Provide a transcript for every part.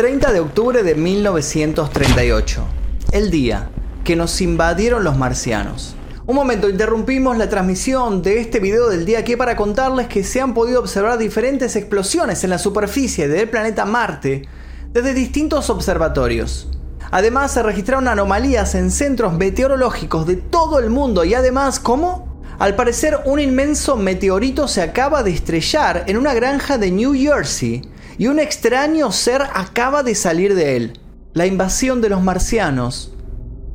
30 de octubre de 1938. El día que nos invadieron los marcianos. Un momento, interrumpimos la transmisión de este video del día aquí para contarles que se han podido observar diferentes explosiones en la superficie del planeta Marte desde distintos observatorios. Además, se registraron anomalías en centros meteorológicos de todo el mundo y además, ¿cómo? Al parecer, un inmenso meteorito se acaba de estrellar en una granja de New Jersey y un extraño ser acaba de salir de él. La invasión de los marcianos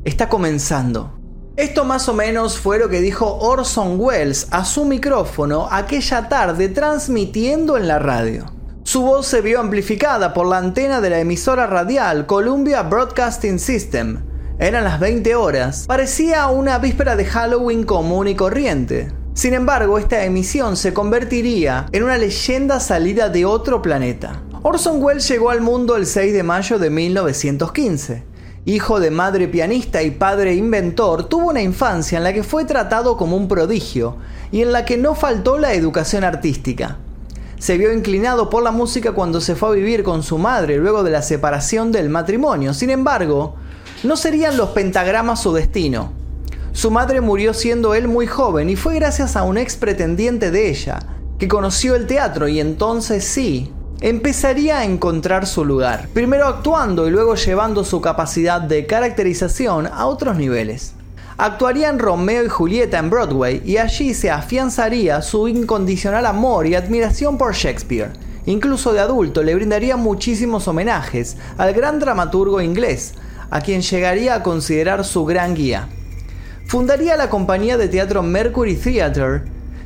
está comenzando. Esto más o menos fue lo que dijo Orson Welles a su micrófono aquella tarde transmitiendo en la radio. Su voz se vio amplificada por la antena de la emisora radial Columbia Broadcasting System. Eran las 20 horas. Parecía una víspera de Halloween común y corriente. Sin embargo, esta emisión se convertiría en una leyenda salida de otro planeta. Orson Welles llegó al mundo el 6 de mayo de 1915 hijo de madre pianista y padre inventor, tuvo una infancia en la que fue tratado como un prodigio y en la que no faltó la educación artística. Se vio inclinado por la música cuando se fue a vivir con su madre luego de la separación del matrimonio. Sin embargo, no serían los pentagramas su destino. Su madre murió siendo él muy joven y fue gracias a un ex pretendiente de ella, que conoció el teatro y entonces sí, empezaría a encontrar su lugar, primero actuando y luego llevando su capacidad de caracterización a otros niveles. Actuarían Romeo y Julieta en Broadway y allí se afianzaría su incondicional amor y admiración por Shakespeare. Incluso de adulto le brindaría muchísimos homenajes al gran dramaturgo inglés, a quien llegaría a considerar su gran guía. Fundaría la compañía de teatro Mercury Theatre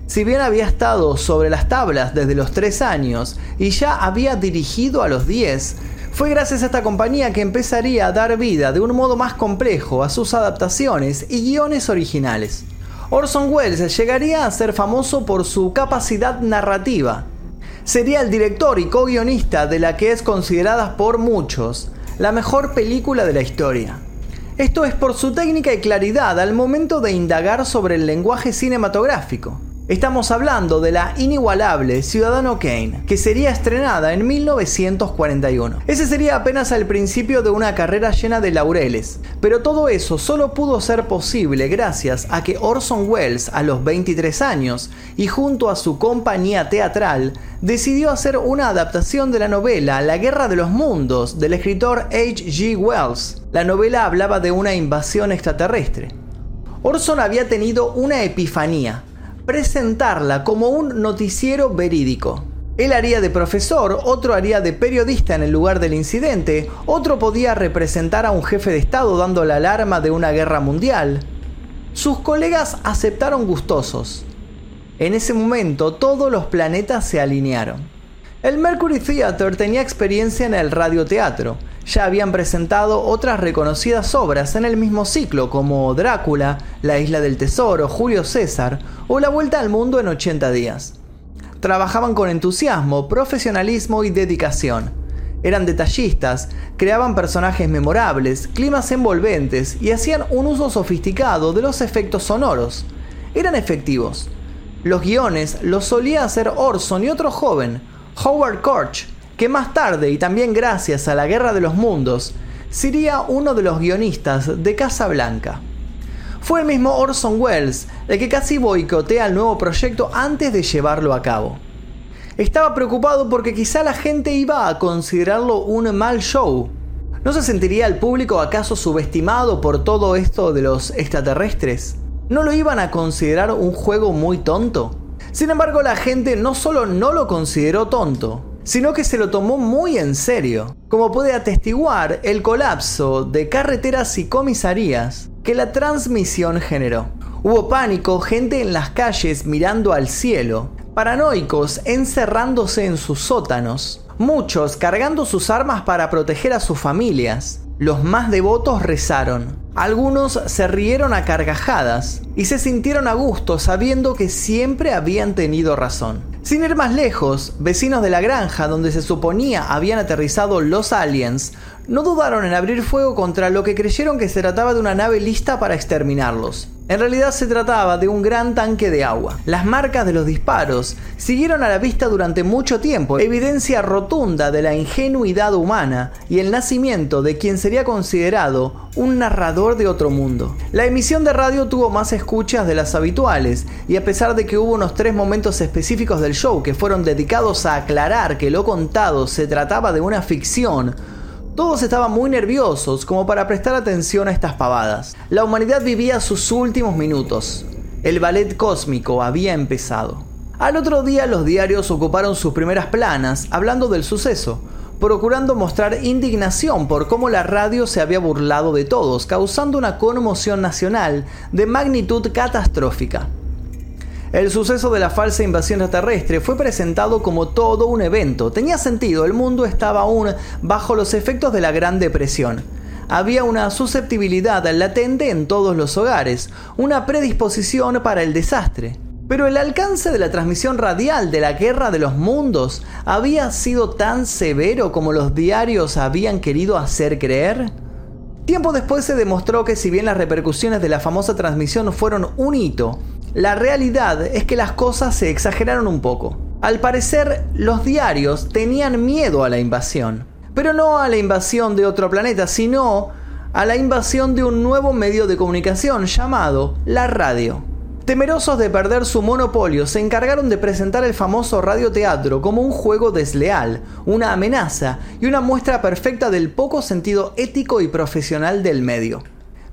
si bien había estado sobre las tablas desde los 3 años y ya había dirigido a los 10, fue gracias a esta compañía que empezaría a dar vida de un modo más complejo a sus adaptaciones y guiones originales. Orson Welles llegaría a ser famoso por su capacidad narrativa. Sería el director y co-guionista de la que es considerada por muchos la mejor película de la historia. Esto es por su técnica y claridad al momento de indagar sobre el lenguaje cinematográfico. Estamos hablando de la inigualable Ciudadano Kane, que sería estrenada en 1941. Ese sería apenas el principio de una carrera llena de laureles, pero todo eso solo pudo ser posible gracias a que Orson Welles a los 23 años y junto a su compañía teatral decidió hacer una adaptación de la novela La Guerra de los Mundos del escritor H.G. Wells. La novela hablaba de una invasión extraterrestre. Orson había tenido una epifanía presentarla como un noticiero verídico. Él haría de profesor, otro haría de periodista en el lugar del incidente, otro podía representar a un jefe de Estado dando la alarma de una guerra mundial. Sus colegas aceptaron gustosos. En ese momento todos los planetas se alinearon. El Mercury Theatre tenía experiencia en el radioteatro, ya habían presentado otras reconocidas obras en el mismo ciclo como Drácula, La Isla del Tesoro, Julio César o La Vuelta al Mundo en 80 días. Trabajaban con entusiasmo, profesionalismo y dedicación. Eran detallistas, creaban personajes memorables, climas envolventes y hacían un uso sofisticado de los efectos sonoros. Eran efectivos. Los guiones los solía hacer Orson y otro joven, Howard Korch, que más tarde y también gracias a la Guerra de los Mundos, sería uno de los guionistas de Casa Blanca. Fue el mismo Orson Welles el que casi boicotea el nuevo proyecto antes de llevarlo a cabo. Estaba preocupado porque quizá la gente iba a considerarlo un mal show. ¿No se sentiría el público acaso subestimado por todo esto de los extraterrestres? ¿No lo iban a considerar un juego muy tonto? Sin embargo, la gente no solo no lo consideró tonto, sino que se lo tomó muy en serio, como puede atestiguar el colapso de carreteras y comisarías que la transmisión generó. Hubo pánico, gente en las calles mirando al cielo, paranoicos encerrándose en sus sótanos, muchos cargando sus armas para proteger a sus familias. Los más devotos rezaron, algunos se rieron a carcajadas y se sintieron a gusto sabiendo que siempre habían tenido razón. Sin ir más lejos, vecinos de la granja donde se suponía habían aterrizado los aliens no dudaron en abrir fuego contra lo que creyeron que se trataba de una nave lista para exterminarlos. En realidad se trataba de un gran tanque de agua. Las marcas de los disparos siguieron a la vista durante mucho tiempo, evidencia rotunda de la ingenuidad humana y el nacimiento de quien sería considerado un narrador de otro mundo. La emisión de radio tuvo más escuchas de las habituales y a pesar de que hubo unos tres momentos específicos del show que fueron dedicados a aclarar que lo contado se trataba de una ficción, todos estaban muy nerviosos como para prestar atención a estas pavadas. La humanidad vivía sus últimos minutos. El ballet cósmico había empezado. Al otro día los diarios ocuparon sus primeras planas hablando del suceso, procurando mostrar indignación por cómo la radio se había burlado de todos, causando una conmoción nacional de magnitud catastrófica. El suceso de la falsa invasión extraterrestre fue presentado como todo un evento. Tenía sentido, el mundo estaba aún bajo los efectos de la Gran Depresión. Había una susceptibilidad latente en todos los hogares, una predisposición para el desastre. Pero el alcance de la transmisión radial de la Guerra de los Mundos había sido tan severo como los diarios habían querido hacer creer. Tiempo después se demostró que si bien las repercusiones de la famosa transmisión fueron un hito, la realidad es que las cosas se exageraron un poco. Al parecer, los diarios tenían miedo a la invasión. Pero no a la invasión de otro planeta, sino a la invasión de un nuevo medio de comunicación llamado la radio. Temerosos de perder su monopolio, se encargaron de presentar el famoso radioteatro como un juego desleal, una amenaza y una muestra perfecta del poco sentido ético y profesional del medio.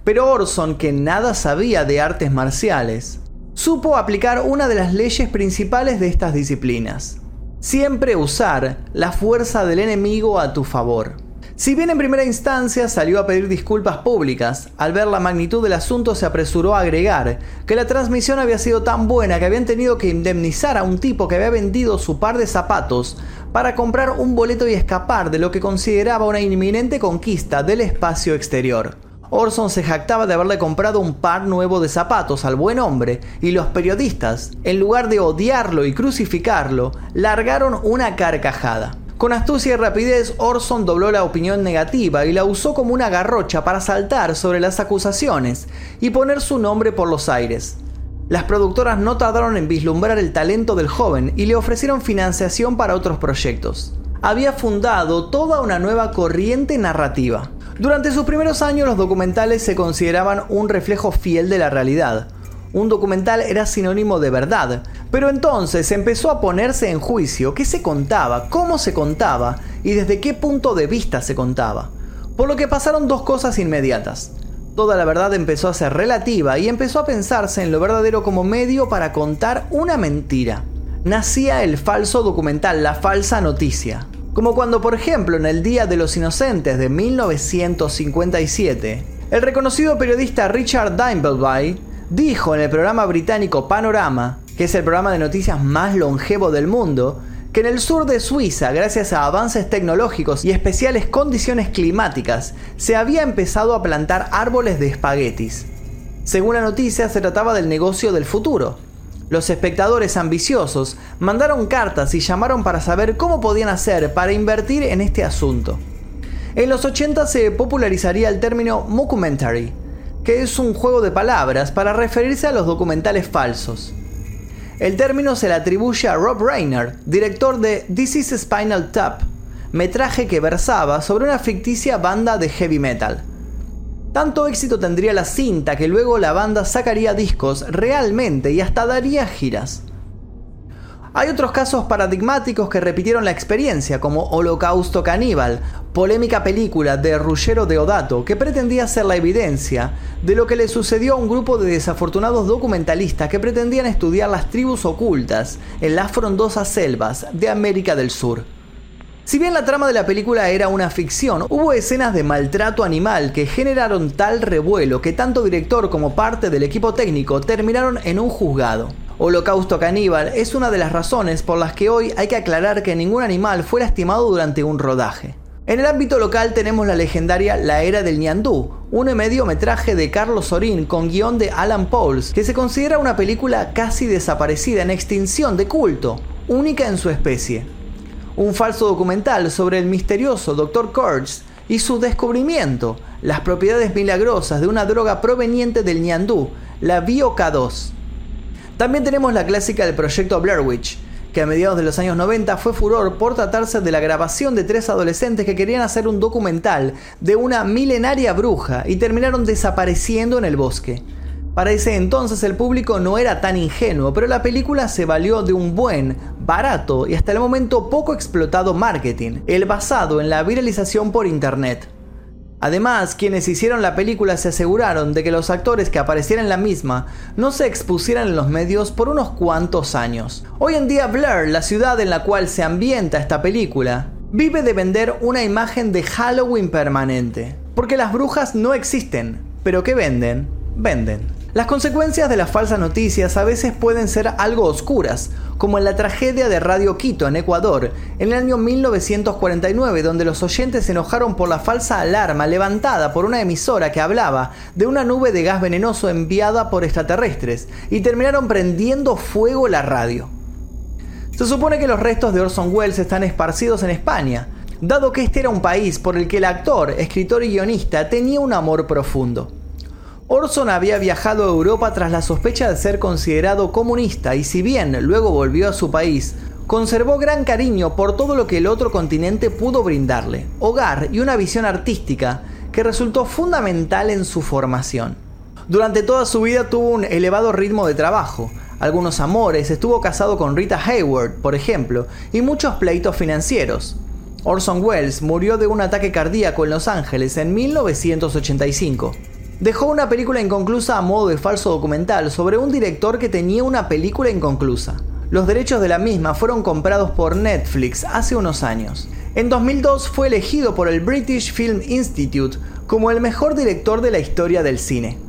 Pero Orson, que nada sabía de artes marciales, supo aplicar una de las leyes principales de estas disciplinas. Siempre usar la fuerza del enemigo a tu favor. Si bien en primera instancia salió a pedir disculpas públicas, al ver la magnitud del asunto se apresuró a agregar que la transmisión había sido tan buena que habían tenido que indemnizar a un tipo que había vendido su par de zapatos para comprar un boleto y escapar de lo que consideraba una inminente conquista del espacio exterior. Orson se jactaba de haberle comprado un par nuevo de zapatos al buen hombre y los periodistas, en lugar de odiarlo y crucificarlo, largaron una carcajada. Con astucia y rapidez, Orson dobló la opinión negativa y la usó como una garrocha para saltar sobre las acusaciones y poner su nombre por los aires. Las productoras no tardaron en vislumbrar el talento del joven y le ofrecieron financiación para otros proyectos. Había fundado toda una nueva corriente narrativa. Durante sus primeros años los documentales se consideraban un reflejo fiel de la realidad. Un documental era sinónimo de verdad, pero entonces empezó a ponerse en juicio qué se contaba, cómo se contaba y desde qué punto de vista se contaba. Por lo que pasaron dos cosas inmediatas. Toda la verdad empezó a ser relativa y empezó a pensarse en lo verdadero como medio para contar una mentira. Nacía el falso documental, la falsa noticia. Como cuando, por ejemplo, en el Día de los Inocentes de 1957, el reconocido periodista Richard Dimbleby dijo en el programa británico Panorama, que es el programa de noticias más longevo del mundo, que en el sur de Suiza, gracias a avances tecnológicos y especiales condiciones climáticas, se había empezado a plantar árboles de espaguetis. Según la noticia, se trataba del negocio del futuro, los espectadores ambiciosos mandaron cartas y llamaron para saber cómo podían hacer para invertir en este asunto. En los 80 se popularizaría el término mockumentary, que es un juego de palabras para referirse a los documentales falsos. El término se le atribuye a Rob Reiner, director de This is Spinal Tap, metraje que versaba sobre una ficticia banda de heavy metal. Tanto éxito tendría la cinta que luego la banda sacaría discos realmente y hasta daría giras. Hay otros casos paradigmáticos que repitieron la experiencia, como Holocausto Caníbal, polémica película de Ruggero Deodato que pretendía ser la evidencia de lo que le sucedió a un grupo de desafortunados documentalistas que pretendían estudiar las tribus ocultas en las frondosas selvas de América del Sur. Si bien la trama de la película era una ficción, hubo escenas de maltrato animal que generaron tal revuelo que tanto director como parte del equipo técnico terminaron en un juzgado. Holocausto caníbal es una de las razones por las que hoy hay que aclarar que ningún animal fue lastimado durante un rodaje. En el ámbito local tenemos la legendaria La Era del Ñandú, un mediometraje de Carlos Sorín con guion de Alan Pauls, que se considera una película casi desaparecida en extinción de culto, única en su especie un falso documental sobre el misterioso Dr. Kurtz y su descubrimiento, las propiedades milagrosas de una droga proveniente del ñandú, la Bioca2. También tenemos la clásica del proyecto Blair Witch, que a mediados de los años 90 fue furor por tratarse de la grabación de tres adolescentes que querían hacer un documental de una milenaria bruja y terminaron desapareciendo en el bosque. Para ese entonces el público no era tan ingenuo, pero la película se valió de un buen, barato y hasta el momento poco explotado marketing, el basado en la viralización por internet. Además, quienes hicieron la película se aseguraron de que los actores que aparecieran en la misma no se expusieran en los medios por unos cuantos años. Hoy en día Blair, la ciudad en la cual se ambienta esta película, vive de vender una imagen de Halloween permanente. Porque las brujas no existen, pero que venden, venden. Las consecuencias de las falsas noticias a veces pueden ser algo oscuras, como en la tragedia de Radio Quito en Ecuador, en el año 1949, donde los oyentes se enojaron por la falsa alarma levantada por una emisora que hablaba de una nube de gas venenoso enviada por extraterrestres, y terminaron prendiendo fuego la radio. Se supone que los restos de Orson Welles están esparcidos en España, dado que este era un país por el que el actor, escritor y guionista tenía un amor profundo. Orson había viajado a Europa tras la sospecha de ser considerado comunista y si bien luego volvió a su país, conservó gran cariño por todo lo que el otro continente pudo brindarle, hogar y una visión artística que resultó fundamental en su formación. Durante toda su vida tuvo un elevado ritmo de trabajo, algunos amores, estuvo casado con Rita Hayward, por ejemplo, y muchos pleitos financieros. Orson Welles murió de un ataque cardíaco en Los Ángeles en 1985 dejó una película inconclusa a modo de falso documental sobre un director que tenía una película inconclusa. Los derechos de la misma fueron comprados por Netflix hace unos años. En 2002 fue elegido por el British Film Institute como el mejor director de la historia del cine.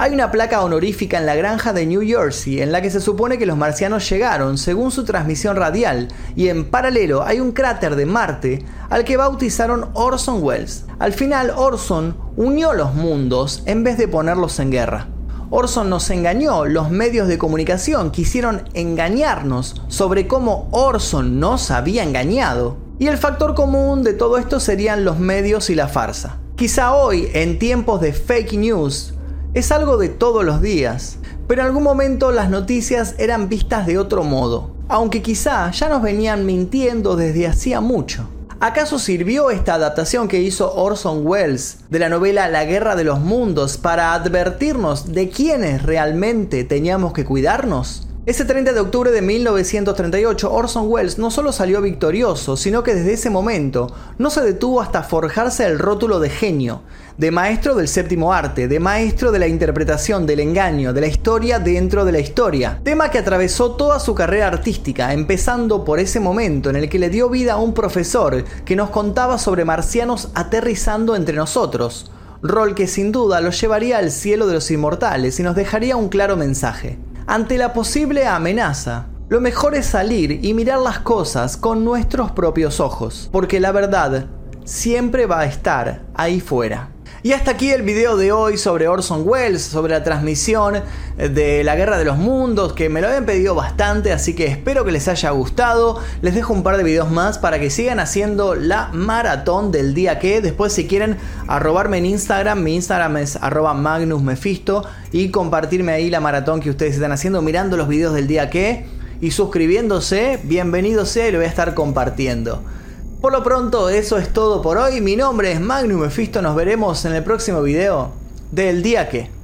Hay una placa honorífica en la granja de New Jersey en la que se supone que los marcianos llegaron según su transmisión radial y en paralelo hay un cráter de Marte al que bautizaron Orson Welles. Al final Orson unió los mundos en vez de ponerlos en guerra. Orson nos engañó, los medios de comunicación quisieron engañarnos sobre cómo Orson nos había engañado. Y el factor común de todo esto serían los medios y la farsa. Quizá hoy, en tiempos de fake news, es algo de todos los días, pero en algún momento las noticias eran vistas de otro modo, aunque quizá ya nos venían mintiendo desde hacía mucho. ¿Acaso sirvió esta adaptación que hizo Orson Welles de la novela La Guerra de los Mundos para advertirnos de quiénes realmente teníamos que cuidarnos? Ese 30 de octubre de 1938, Orson Welles no solo salió victorioso, sino que desde ese momento no se detuvo hasta forjarse el rótulo de genio, de maestro del séptimo arte, de maestro de la interpretación, del engaño, de la historia dentro de la historia. Tema que atravesó toda su carrera artística, empezando por ese momento en el que le dio vida a un profesor que nos contaba sobre marcianos aterrizando entre nosotros, rol que sin duda lo llevaría al cielo de los inmortales y nos dejaría un claro mensaje. Ante la posible amenaza, lo mejor es salir y mirar las cosas con nuestros propios ojos, porque la verdad siempre va a estar ahí fuera. Y hasta aquí el video de hoy sobre Orson Welles, sobre la transmisión de la Guerra de los Mundos, que me lo habían pedido bastante, así que espero que les haya gustado. Les dejo un par de videos más para que sigan haciendo la maratón del día que. Después si quieren arrobarme en Instagram, mi Instagram es arroba magnusmefisto y compartirme ahí la maratón que ustedes están haciendo mirando los videos del día que. Y suscribiéndose, bienvenido sea y lo voy a estar compartiendo. Por lo pronto, eso es todo por hoy. Mi nombre es Magnum Mephisto. Nos veremos en el próximo video del día que.